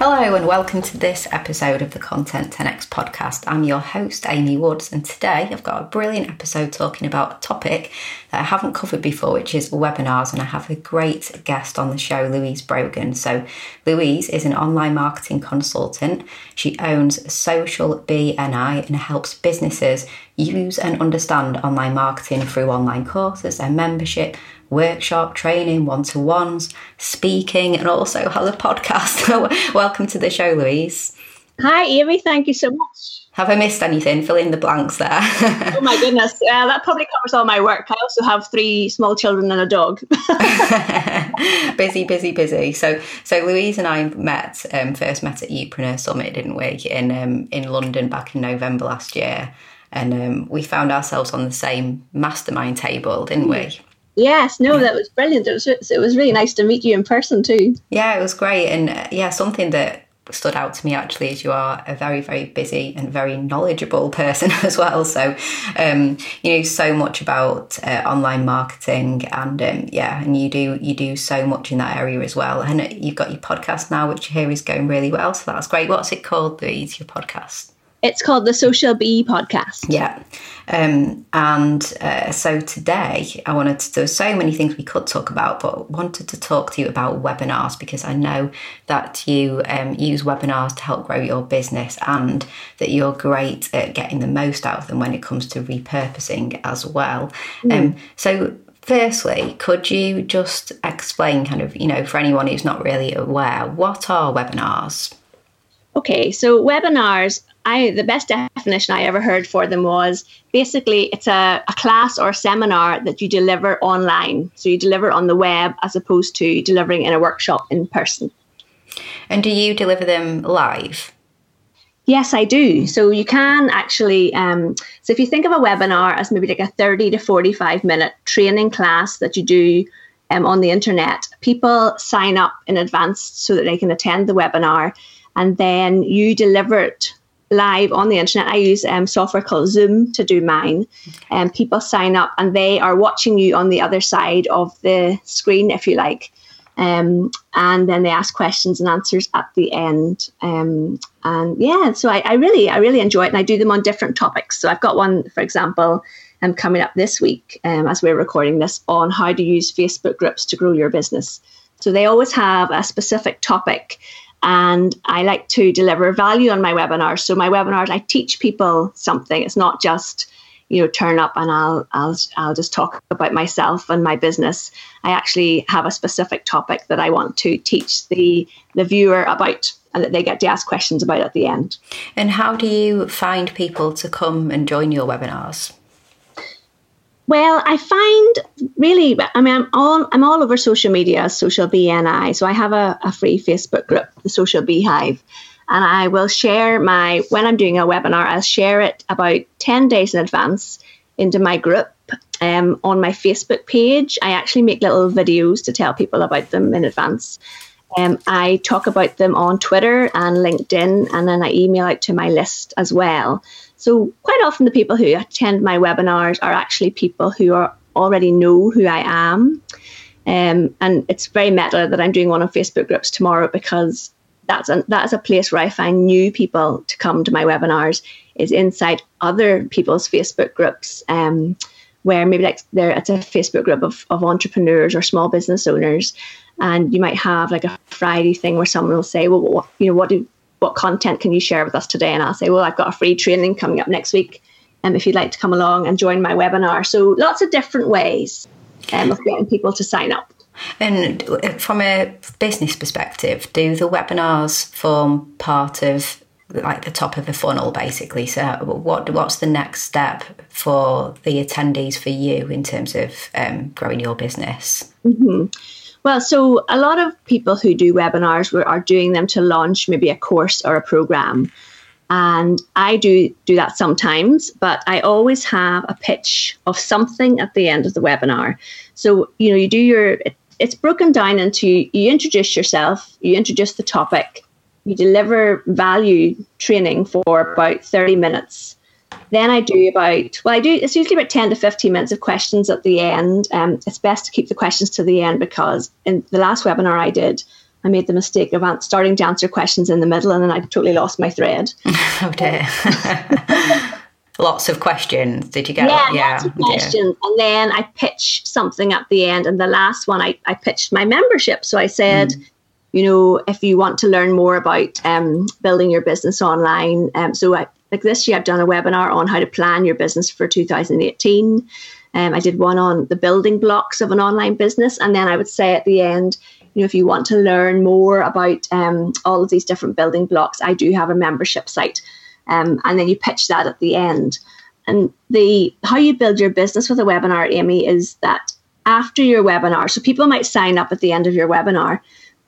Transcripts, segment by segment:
Hello, and welcome to this episode of the Content 10x podcast. I'm your host, Amy Woods, and today I've got a brilliant episode talking about a topic that I haven't covered before, which is webinars. And I have a great guest on the show, Louise Brogan. So, Louise is an online marketing consultant. She owns Social Bee NI and helps businesses use and understand online marketing through online courses and membership workshop, training, one to ones, speaking, and also has a podcast. Welcome to the show, Louise. Hi, Amy. Thank you so much. Have I missed anything? Fill in the blanks there. oh my goodness, uh, that probably covers all my work. I also have three small children and a dog. busy, busy, busy. So, so Louise and I met um, first met at Youpreneur Summit, didn't we, in um, in London back in November last year, and um, we found ourselves on the same mastermind table, didn't we? Yes, no, that was brilliant. It was it was really nice to meet you in person too. Yeah, it was great, and uh, yeah, something that stood out to me actually is you are a very very busy and very knowledgeable person as well. So um, you know so much about uh, online marketing and um, yeah and you do you do so much in that area as well. And you've got your podcast now which here is going really well. So that's great. What's it called louise your podcast it's called the Social Bee Podcast. Yeah. Um, and uh, so today I wanted to, there's so many things we could talk about, but wanted to talk to you about webinars because I know that you um, use webinars to help grow your business and that you're great at getting the most out of them when it comes to repurposing as well. Mm. Um, so Firstly, could you just explain, kind of, you know, for anyone who's not really aware, what are webinars? Okay, so webinars I the best definition I ever heard for them was basically it's a, a class or a seminar that you deliver online. So you deliver on the web as opposed to delivering in a workshop in person. And do you deliver them live? Yes, I do. So you can actually, um, so if you think of a webinar as maybe like a 30 to 45 minute training class that you do um, on the internet, people sign up in advance so that they can attend the webinar and then you deliver it live on the internet. I use um, software called Zoom to do mine. And um, people sign up and they are watching you on the other side of the screen, if you like. Um, and then they ask questions and answers at the end. Um, and yeah, so I, I, really, I really enjoy it, and I do them on different topics. So I've got one, for example, um, coming up this week um, as we're recording this on how to use Facebook groups to grow your business. So they always have a specific topic and I like to deliver value on my webinars. So my webinars, I teach people something. It's not just you know turn up and I'll I'll I'll just talk about myself and my business. I actually have a specific topic that I want to teach the the viewer about and that they get to ask questions about at the end. And how do you find people to come and join your webinars? Well, I find really, I mean, I'm all I'm all over social media, social Bee NI. So I have a, a free Facebook group, the Social Beehive, and I will share my when I'm doing a webinar. I'll share it about ten days in advance into my group um, on my Facebook page. I actually make little videos to tell people about them in advance. Um, I talk about them on Twitter and LinkedIn, and then I email out to my list as well. So quite often the people who attend my webinars are actually people who are already know who I am. Um, and it's very meta that I'm doing one on Facebook groups tomorrow because that's a, that is a place where I find new people to come to my webinars is inside other people's Facebook groups. Um, where maybe like there it's a Facebook group of, of entrepreneurs or small business owners, and you might have like a Friday thing where someone will say, well, what, you know, what do what content can you share with us today? And I'll say, well, I've got a free training coming up next week. Um, if you'd like to come along and join my webinar. So lots of different ways um, of getting people to sign up. And from a business perspective, do the webinars form part of like the top of the funnel, basically? So, what what's the next step for the attendees for you in terms of um, growing your business? Mm-hmm. Well, so a lot of people who do webinars are doing them to launch maybe a course or a program. And I do do that sometimes, but I always have a pitch of something at the end of the webinar. So, you know, you do your it's broken down into you introduce yourself, you introduce the topic, you deliver value training for about 30 minutes. Then I do about, well, I do, it's usually about 10 to 15 minutes of questions at the end. Um, it's best to keep the questions to the end because in the last webinar I did, I made the mistake of starting to answer questions in the middle and then I totally lost my thread. oh dear. lots of questions. Did you get yeah, yeah lots of questions. Yeah. And then I pitch something at the end. And the last one, I, I pitched my membership. So I said, mm. you know, if you want to learn more about um, building your business online, um, so I, like this year, I've done a webinar on how to plan your business for 2018. Um, I did one on the building blocks of an online business. And then I would say at the end, you know, if you want to learn more about um, all of these different building blocks, I do have a membership site. Um, and then you pitch that at the end. And the how you build your business with a webinar, Amy, is that after your webinar, so people might sign up at the end of your webinar,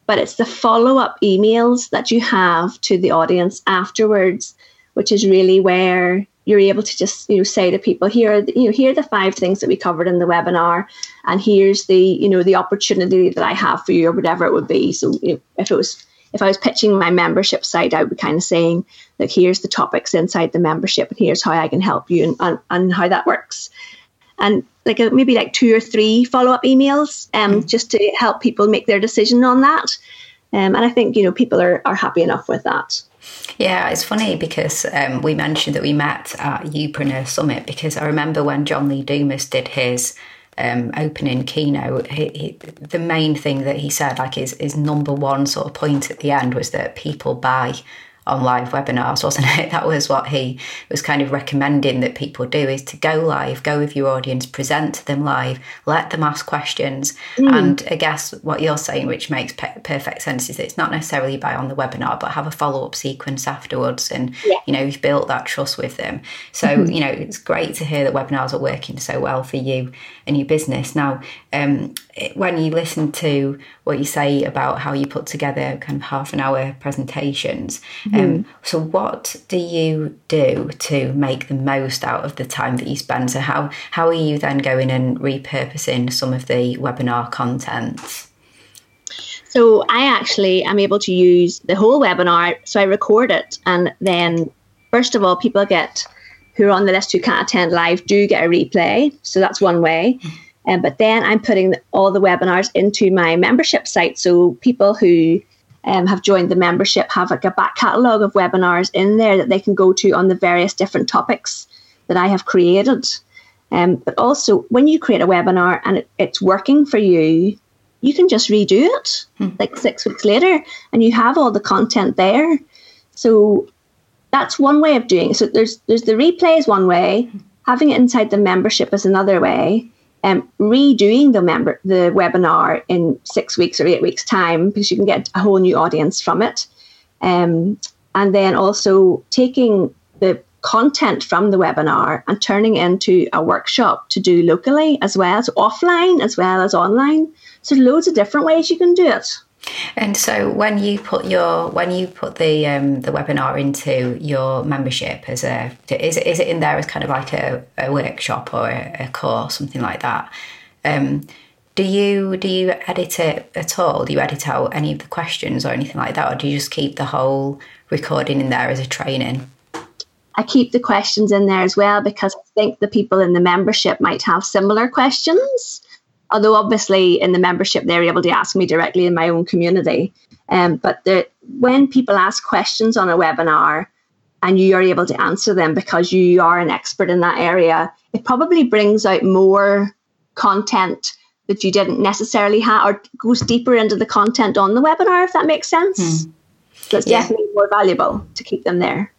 but it's the follow up emails that you have to the audience afterwards, which is really where you're able to just you know say to people here you know here are the five things that we covered in the webinar and here's the you know the opportunity that i have for you or whatever it would be. So you know, if it was if i was pitching my membership site i would be kind of saying that here's the topics inside the membership and here's how i can help you and, and, and how that works. And like a, maybe like two or three follow-up emails um, mm-hmm. just to help people make their decision on that. Um, and i think you know people are, are happy enough with that yeah, it's funny because um, we mentioned that we met at Youpreneur Summit because I remember when John Lee Dumas did his um, opening keynote, he, he, the main thing that he said, like his, his number one sort of point at the end was that people buy on live webinars, wasn't it? That was what he was kind of recommending that people do is to go live, go with your audience, present to them live, let them ask questions. Mm. And I guess what you're saying, which makes pe- perfect sense, is that it's not necessarily by on the webinar, but have a follow up sequence afterwards. And, yeah. you know, you've built that trust with them. So, mm-hmm. you know, it's great to hear that webinars are working so well for you and your business. Now, um, when you listen to what you say about how you put together kind of half an hour presentations. Um, so what do you do to make the most out of the time that you spend? So how how are you then going and repurposing some of the webinar content? So I actually am able to use the whole webinar. So I record it, and then first of all, people get who are on the list who can't attend live do get a replay. So that's one way. Mm-hmm um, but then I'm putting all the webinars into my membership site. So people who um, have joined the membership have like a back catalogue of webinars in there that they can go to on the various different topics that I have created. Um, but also, when you create a webinar and it, it's working for you, you can just redo it hmm. like six weeks later and you have all the content there. So that's one way of doing it. So there's there's the replay is one way, having it inside the membership is another way um, redoing the member the webinar in six weeks or eight weeks time because you can get a whole new audience from it. Um, and then also taking the content from the webinar and turning into a workshop to do locally as well so offline as well as online. So loads of different ways you can do it and so when you put your when you put the um, the webinar into your membership as a is it, is it in there as kind of like a, a workshop or a, a course something like that? Um, do you do you edit it at all? Do you edit out any of the questions or anything like that, or do you just keep the whole recording in there as a training? I keep the questions in there as well because I think the people in the membership might have similar questions although obviously in the membership they're able to ask me directly in my own community. Um, but the, when people ask questions on a webinar and you are able to answer them because you are an expert in that area, it probably brings out more content that you didn't necessarily have or goes deeper into the content on the webinar, if that makes sense. Hmm. So it's yeah. definitely more valuable to keep them there.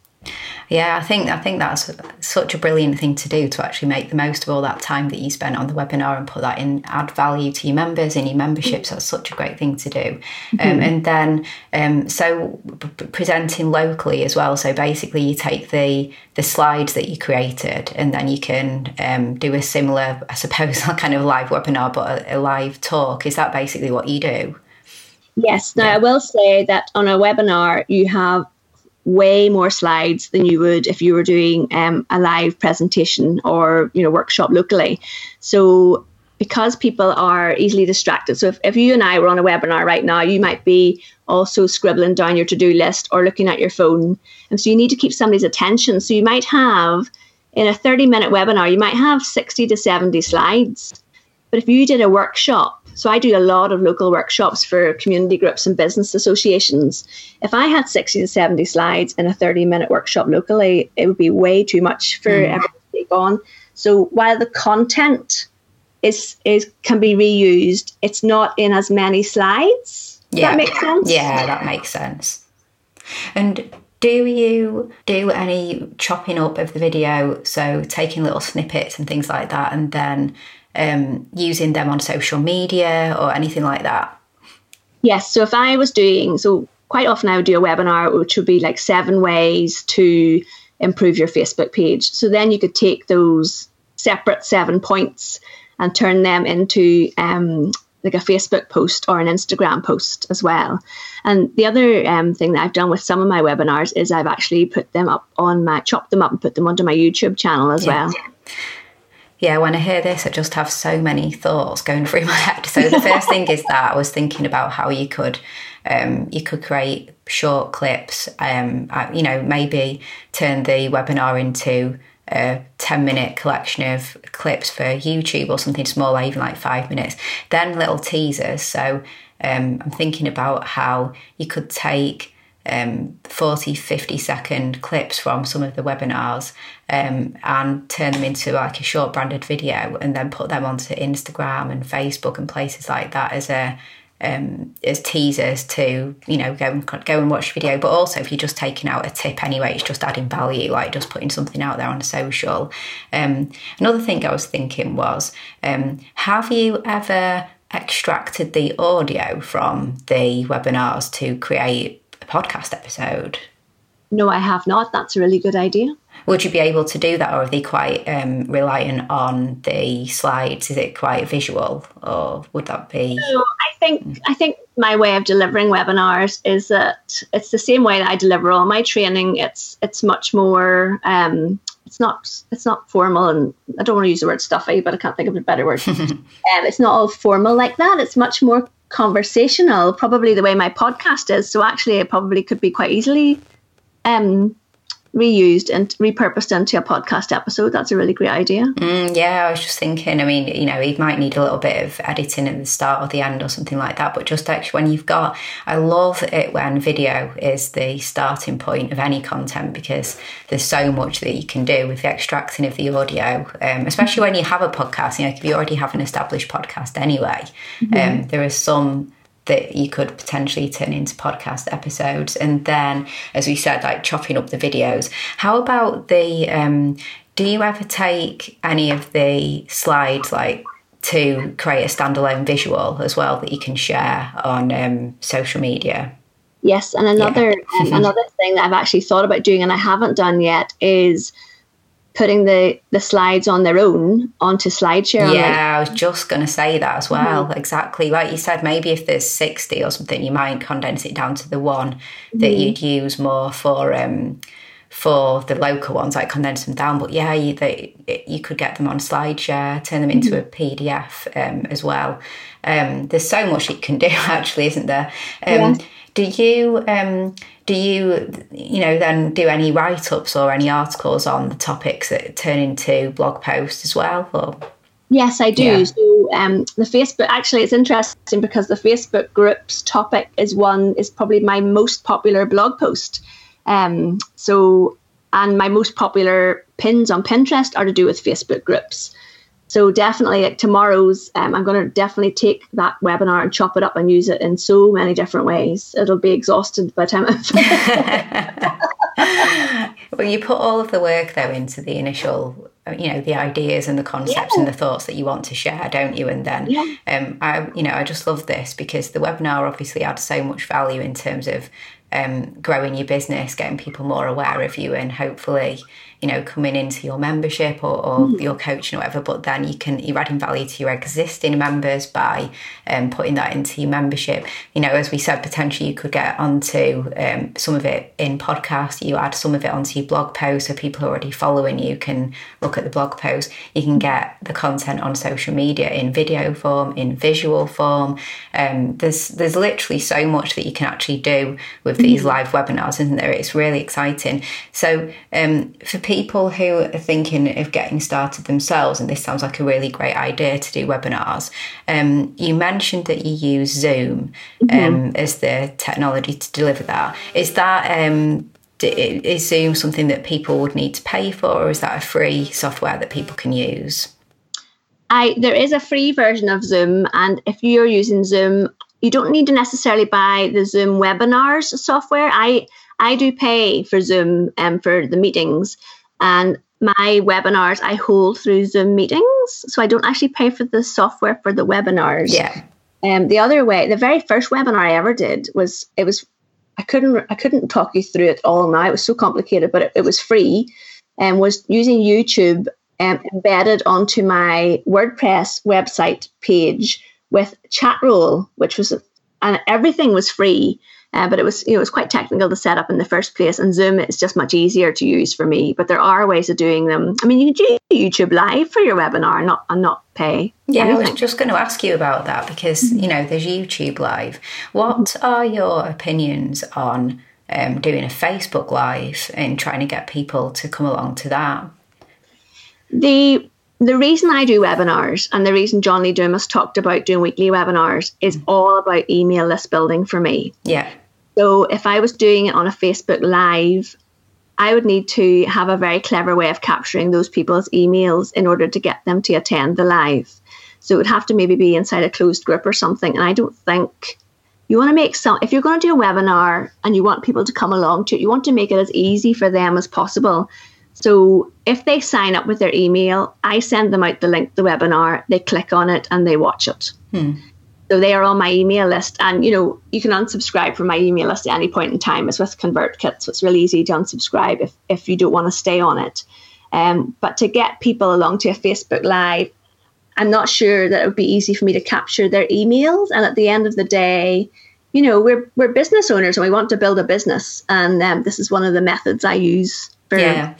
Yeah, I think I think that's such a brilliant thing to do to actually make the most of all that time that you spent on the webinar and put that in, add value to your members in your memberships. That's such a great thing to do. Um, mm-hmm. Um, and then, um, so p- presenting locally as well. So basically, you take the the slides that you created, and then you can um, do a similar, I suppose, kind of live webinar, but a, a live talk. Is that basically what you do? Yes. Now, yeah. I will say that on a webinar, you have way more slides than you would if you were doing um, a live presentation or you know workshop locally. So because people are easily distracted. So if, if you and I were on a webinar right now, you might be also scribbling down your to-do list or looking at your phone. And so you need to keep somebody's attention. So you might have in a 30 minute webinar, you might have 60 to 70 slides. But if you did a workshop, so I do a lot of local workshops for community groups and business associations. If I had 60 to 70 slides in a 30 minute workshop locally, it would be way too much for mm. everyone to take on. So while the content is is can be reused, it's not in as many slides. Yeah. That makes sense. Yeah, that makes sense. And do you do any chopping up of the video? So taking little snippets and things like that, and then um, using them on social media or anything like that? Yes. So if I was doing so, quite often I would do a webinar which would be like seven ways to improve your Facebook page. So then you could take those separate seven points and turn them into um, like a Facebook post or an Instagram post as well. And the other um, thing that I've done with some of my webinars is I've actually put them up on my, chopped them up and put them onto my YouTube channel as yeah. well. Yeah, when I hear this, I just have so many thoughts going through my head. So the first thing is that I was thinking about how you could, um, you could create short clips. Um, you know, maybe turn the webinar into a 10 minute collection of clips for YouTube or something smaller, even like five minutes, then little teasers. So um, I'm thinking about how you could take um, 40, 50 second clips from some of the webinars um, and turn them into like a short branded video and then put them onto Instagram and Facebook and places like that as a um, as teasers to you know go and go and watch the video. But also, if you're just taking out a tip anyway, it's just adding value, like just putting something out there on social. Um, another thing I was thinking was, um, have you ever extracted the audio from the webinars to create podcast episode? No, I have not. That's a really good idea. Would you be able to do that, or are they quite um, reliant on the slides? Is it quite visual, or would that be? No, I think I think my way of delivering webinars is that it's the same way that I deliver all my training. It's it's much more. Um, it's not it's not formal, and I don't want to use the word stuffy, but I can't think of a better word. um, it's not all formal like that. It's much more conversational, probably the way my podcast is. So actually, it probably could be quite easily um, reused and repurposed into a podcast episode. That's a really great idea. Mm, yeah, I was just thinking, I mean, you know, it might need a little bit of editing at the start or the end or something like that, but just actually when you've got, I love it when video is the starting point of any content because there's so much that you can do with the extracting of the audio, um, especially when you have a podcast, you know, if you already have an established podcast anyway, mm-hmm. um, there are some that you could potentially turn into podcast episodes. And then, as we said, like chopping up the videos. How about the? Um, do you ever take any of the slides like to create a standalone visual as well that you can share on um, social media? Yes, and another yeah. um, another thing that I've actually thought about doing and I haven't done yet is putting the the slides on their own onto SlideShare. Yeah, I was just going to say that as well. Mm-hmm. Exactly, like you said, maybe if there's sixty or something, you might condense it down to the one mm-hmm. that you'd use more for. Um, for the local ones, like condense them down. But yeah, you, they, you could get them on SlideShare, turn them into mm-hmm. a PDF um, as well. Um, there's so much you can do, actually, isn't there? Um, yeah. Do you um, do you you know then do any write ups or any articles on the topics that turn into blog posts as well? Or? Yes, I do. Yeah. So um, the Facebook actually it's interesting because the Facebook groups topic is one is probably my most popular blog post. Um, so and my most popular pins on Pinterest are to do with Facebook groups. So definitely like tomorrow's, um, I'm going to definitely take that webinar and chop it up and use it in so many different ways. It'll be exhausted by the time. well, you put all of the work though into the initial, you know, the ideas and the concepts yeah. and the thoughts that you want to share, don't you? And then, yeah. um, I, you know, I just love this because the webinar obviously adds so much value in terms of um, growing your business, getting people more aware of you, and hopefully, you know, coming into your membership or, or mm. your coaching or whatever, but then you can, you're adding value to your existing members by um, putting that into your membership. You know, as we said, potentially you could get onto um, some of it in podcast, you add some of it onto your blog post so people who are already following you can look at the blog post. You can get the content on social media in video form, in visual form. Um, there's there's literally so much that you can actually do with these mm-hmm. live webinars, isn't there? It's really exciting. So um, for people who are thinking of getting started themselves, and this sounds like a really great idea to do webinars, um, you mentioned that you use Zoom mm-hmm. Um, as the technology to deliver that. Is that um, is Zoom something that people would need to pay for, or is that a free software that people can use? I there is a free version of Zoom, and if you're using Zoom, you don't need to necessarily buy the Zoom webinars software. I I do pay for Zoom and um, for the meetings, and my webinars I hold through Zoom meetings, so I don't actually pay for the software for the webinars. Yeah. Um, the other way, the very first webinar I ever did was it was I couldn't I couldn't talk you through it all now. It was so complicated, but it, it was free and was using YouTube um, embedded onto my WordPress website page with chat Chatroll, which was and everything was free. Uh, but it was you know it was quite technical to set up in the first place and zoom is just much easier to use for me but there are ways of doing them i mean you can do youtube live for your webinar and not and not pay yeah anything. i was just going to ask you about that because mm-hmm. you know there's youtube live what are your opinions on um, doing a facebook live and trying to get people to come along to that the the reason I do webinars and the reason John Lee Dumas talked about doing weekly webinars is mm. all about email list building for me. Yeah. So if I was doing it on a Facebook Live, I would need to have a very clever way of capturing those people's emails in order to get them to attend the live. So it would have to maybe be inside a closed group or something. And I don't think you want to make some, if you're going to do a webinar and you want people to come along to it, you want to make it as easy for them as possible. So if they sign up with their email, I send them out the link to the webinar, they click on it and they watch it. Hmm. So they are on my email list. And, you know, you can unsubscribe from my email list at any point in time. It's with ConvertKit, so it's really easy to unsubscribe if, if you don't want to stay on it. Um, but to get people along to a Facebook Live, I'm not sure that it would be easy for me to capture their emails. And at the end of the day, you know, we're, we're business owners and we want to build a business. And um, this is one of the methods I use for, yeah.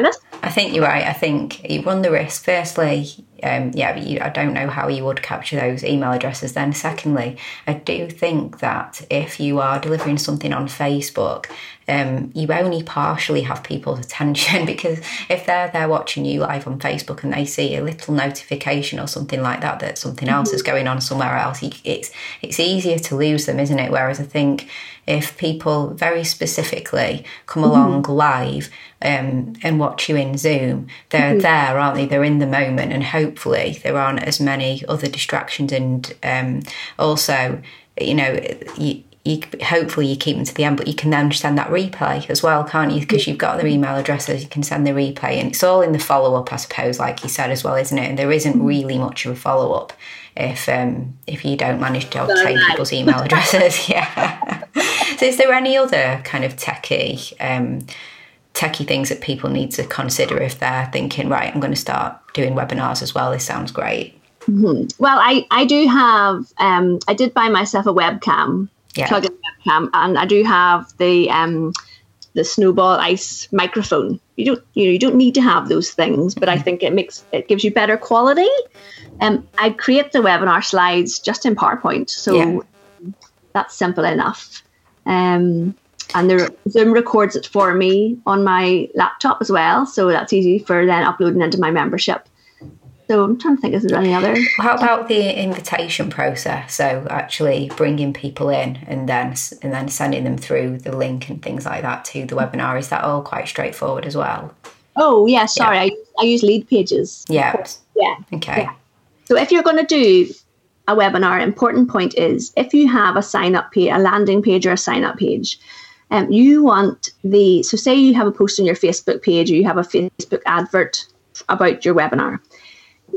list. I think you're right. I think you run the risk. Firstly, um, yeah, you, I don't know how you would capture those email addresses. Then, secondly, I do think that if you are delivering something on Facebook, um, you only partially have people's attention because if they're there watching you live on Facebook and they see a little notification or something like that that something else mm-hmm. is going on somewhere else, it's it's easier to lose them, isn't it? Whereas I think if people very specifically come mm-hmm. along live um, and watch you in Zoom, they're mm-hmm. there, aren't they? They're in the moment, and hopefully there aren't as many other distractions. And um, also, you know, you, you, hopefully you keep them to the end, but you can then send that replay as well, can't you? Because you've got their email addresses, you can send the replay, and it's all in the follow up, I suppose, like you said as well, isn't it? And there isn't really much of a follow up if um, if you don't manage to obtain people's email addresses. yeah. so, is there any other kind of techie? Um, techie things that people need to consider if they're thinking, right, I'm going to start doing webinars as well. This sounds great. Mm-hmm. Well, I, I do have, um, I did buy myself a webcam, yeah. plug-in webcam, and I do have the um, the snowball ice microphone. You don't, you know, you don't need to have those things, but I mm-hmm. think it makes it gives you better quality. Um, I create the webinar slides just in PowerPoint, so yeah. that's simple enough. Um, and the Zoom records it for me on my laptop as well, so that's easy for then uploading into my membership. So I'm trying to think, is there any other? How about the invitation process? So actually bringing people in and then and then sending them through the link and things like that to the webinar. Is that all quite straightforward as well? Oh yeah, sorry, yeah. I I use Leadpages. Yeah. Yeah. Okay. Yeah. So if you're going to do a webinar, important point is if you have a sign up page, a landing page or a sign up page, um, you want the so say you have a post on your Facebook page or you have a Facebook advert about your webinar.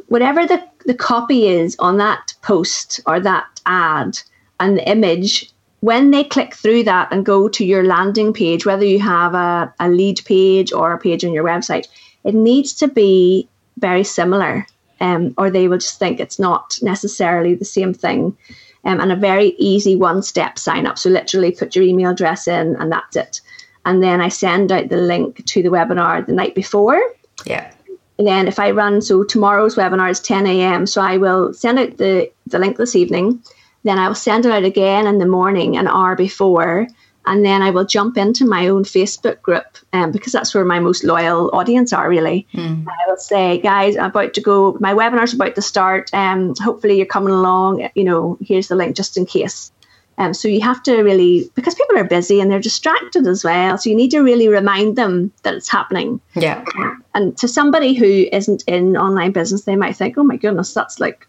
Whatever the, the copy is on that post or that ad and the image when they click through that and go to your landing page, whether you have a, a lead page or a page on your website, it needs to be very similar, um, or they will just think it's not necessarily the same thing. Um, and a very easy one step sign up. So, literally, put your email address in, and that's it. And then I send out the link to the webinar the night before. Yeah. And then if I run, so tomorrow's webinar is 10 a.m. So I will send out the, the link this evening. Then I will send it out again in the morning, an hour before and then I will jump into my own Facebook group um, because that's where my most loyal audience are really. Mm. I will say, guys, I'm about to go. My webinar's about to start. Um, hopefully you're coming along. You know, here's the link just in case. Um, so you have to really because people are busy and they're distracted as well. So you need to really remind them that it's happening. Yeah. And to somebody who isn't in online business, they might think, "Oh my goodness, that's like."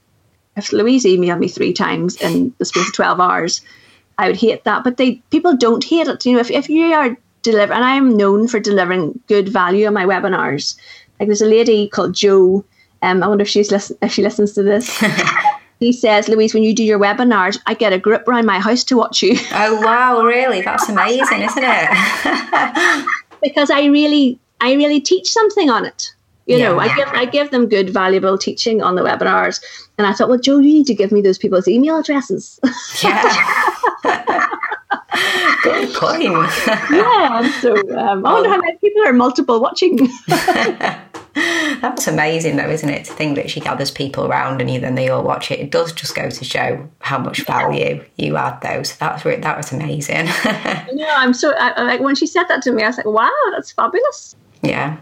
If Louise emailed me three times in the space of 12 hours, I would hate that. But they people don't hate it. You know, if, if you are delivering, and I am known for delivering good value on my webinars. Like there's a lady called Jo. Um, I wonder if she's listen if she listens to this. he says, Louise, when you do your webinars, I get a group around my house to watch you. Oh wow, really? That's amazing, isn't it? because I really I really teach something on it. You yeah. know, I give I give them good, valuable teaching on the webinars. And I thought, well, Joe, you need to give me those people's email addresses. Yeah. good point. yeah. So um, I wonder how many people are multiple watching. That's amazing, though, isn't it? To think that she gathers people around and then they all watch it. It does just go to show how much value you add, though. So that's that was amazing. no, I'm so I, like when she said that to me, I was like, "Wow, that's fabulous." Yeah.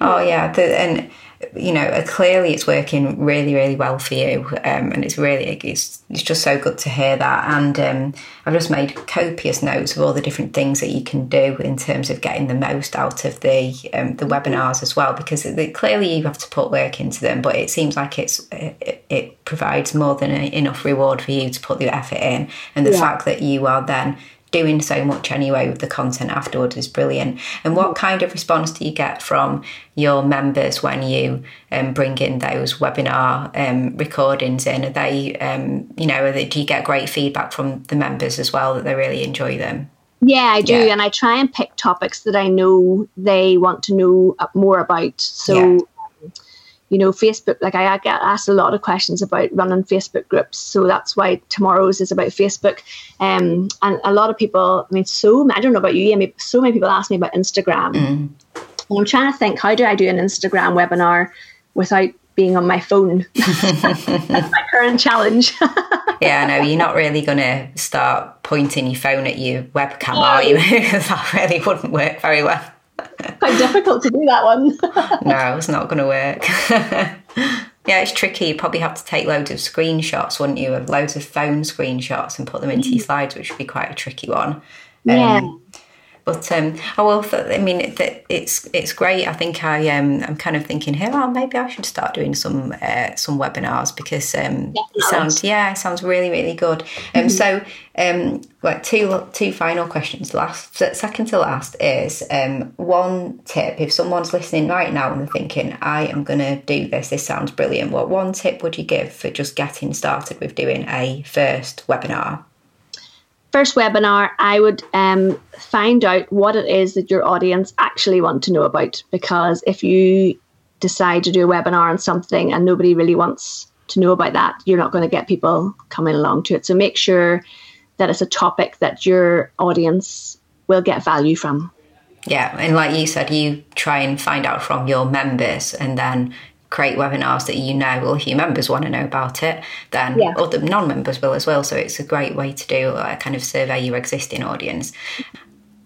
Oh, yeah. The, and you know, uh, clearly it's working really, really well for you, um, and it's really it's it's just so good to hear that. And um, I've just made copious notes of all the different things that you can do in terms of getting the most out of the um, the webinars as well, because it, clearly you have to put work into them, but it seems like it's it, it provides more than a, enough reward for you to put the effort in, and the yeah. fact that you are then doing so much anyway with the content afterwards is brilliant. And what kind of response do you get from your members when you um, bring in those webinar um, recordings in? Are they, um, you know, they, do you get great feedback from the members as well that they really enjoy them? Yeah, I do. Yeah. And I try and pick topics that I know they want to know more about. So, yeah you know, Facebook, like I get asked a lot of questions about running Facebook groups. So that's why tomorrow's is about Facebook. Um, and a lot of people, I mean, so, I don't know about you, Amy, so many people ask me about Instagram. Mm. I'm trying to think, how do I do an Instagram webinar without being on my phone? that's my current challenge. yeah, I know. You're not really going to start pointing your phone at your webcam, are you? that really wouldn't work very well. Quite difficult to do that one. no, it's not going to work. yeah, it's tricky. You probably have to take loads of screenshots, wouldn't you, of loads of phone screenshots and put them into your mm. slides, which would be quite a tricky one. Um, yeah. But um, oh well, I mean, it, it's it's great. I think I um, I'm kind of thinking here, oh, maybe I should start doing some uh, some webinars because um, it sounds yeah, it sounds really really good. Um, mm-hmm. so um, like two two final questions. Last second to last is um, one tip. If someone's listening right now and they're thinking, I am going to do this. This sounds brilliant. What one tip would you give for just getting started with doing a first webinar? First webinar, I would um, find out what it is that your audience actually want to know about. Because if you decide to do a webinar on something and nobody really wants to know about that, you're not going to get people coming along to it. So make sure that it's a topic that your audience will get value from. Yeah, and like you said, you try and find out from your members and then create webinars that you know, well, if your members want to know about it, then yeah. other non members will as well. So it's a great way to do a kind of survey your existing audience.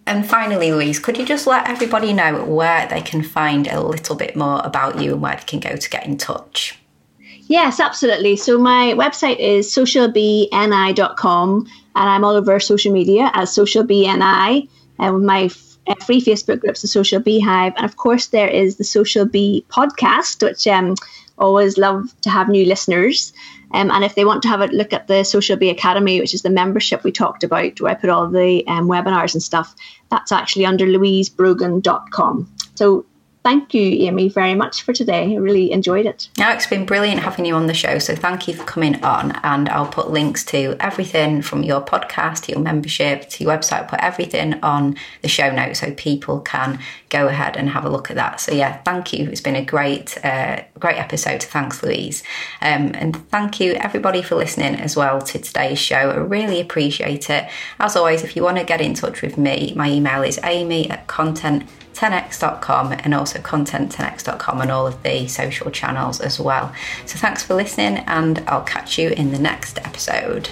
And finally, Louise, could you just let everybody know where they can find a little bit more about you and where they can go to get in touch? Yes, absolutely. So my website is socialbeeni.com and I'm all over social media as socialbeeni. And my uh, free Facebook groups, the Social Beehive, and of course there is the Social Bee podcast, which um always love to have new listeners. Um, and if they want to have a look at the Social Bee Academy, which is the membership we talked about, where I put all the um, webinars and stuff, that's actually under louisebrogan.com. So thank you, Amy, very much for today. I really enjoyed it. Now, it's been brilliant having you on the show. So thank you for coming on. And I'll put links to everything from your podcast to your membership to your website, put everything on the show notes so people can go ahead and have a look at that. So yeah, thank you. It's been a great, uh, great episode. Thanks, Louise. Um, and thank you everybody for listening as well to today's show. I really appreciate it. As always, if you want to get in touch with me, my email is amy at 10x.com and also content10x.com and all of the social channels as well. So thanks for listening, and I'll catch you in the next episode.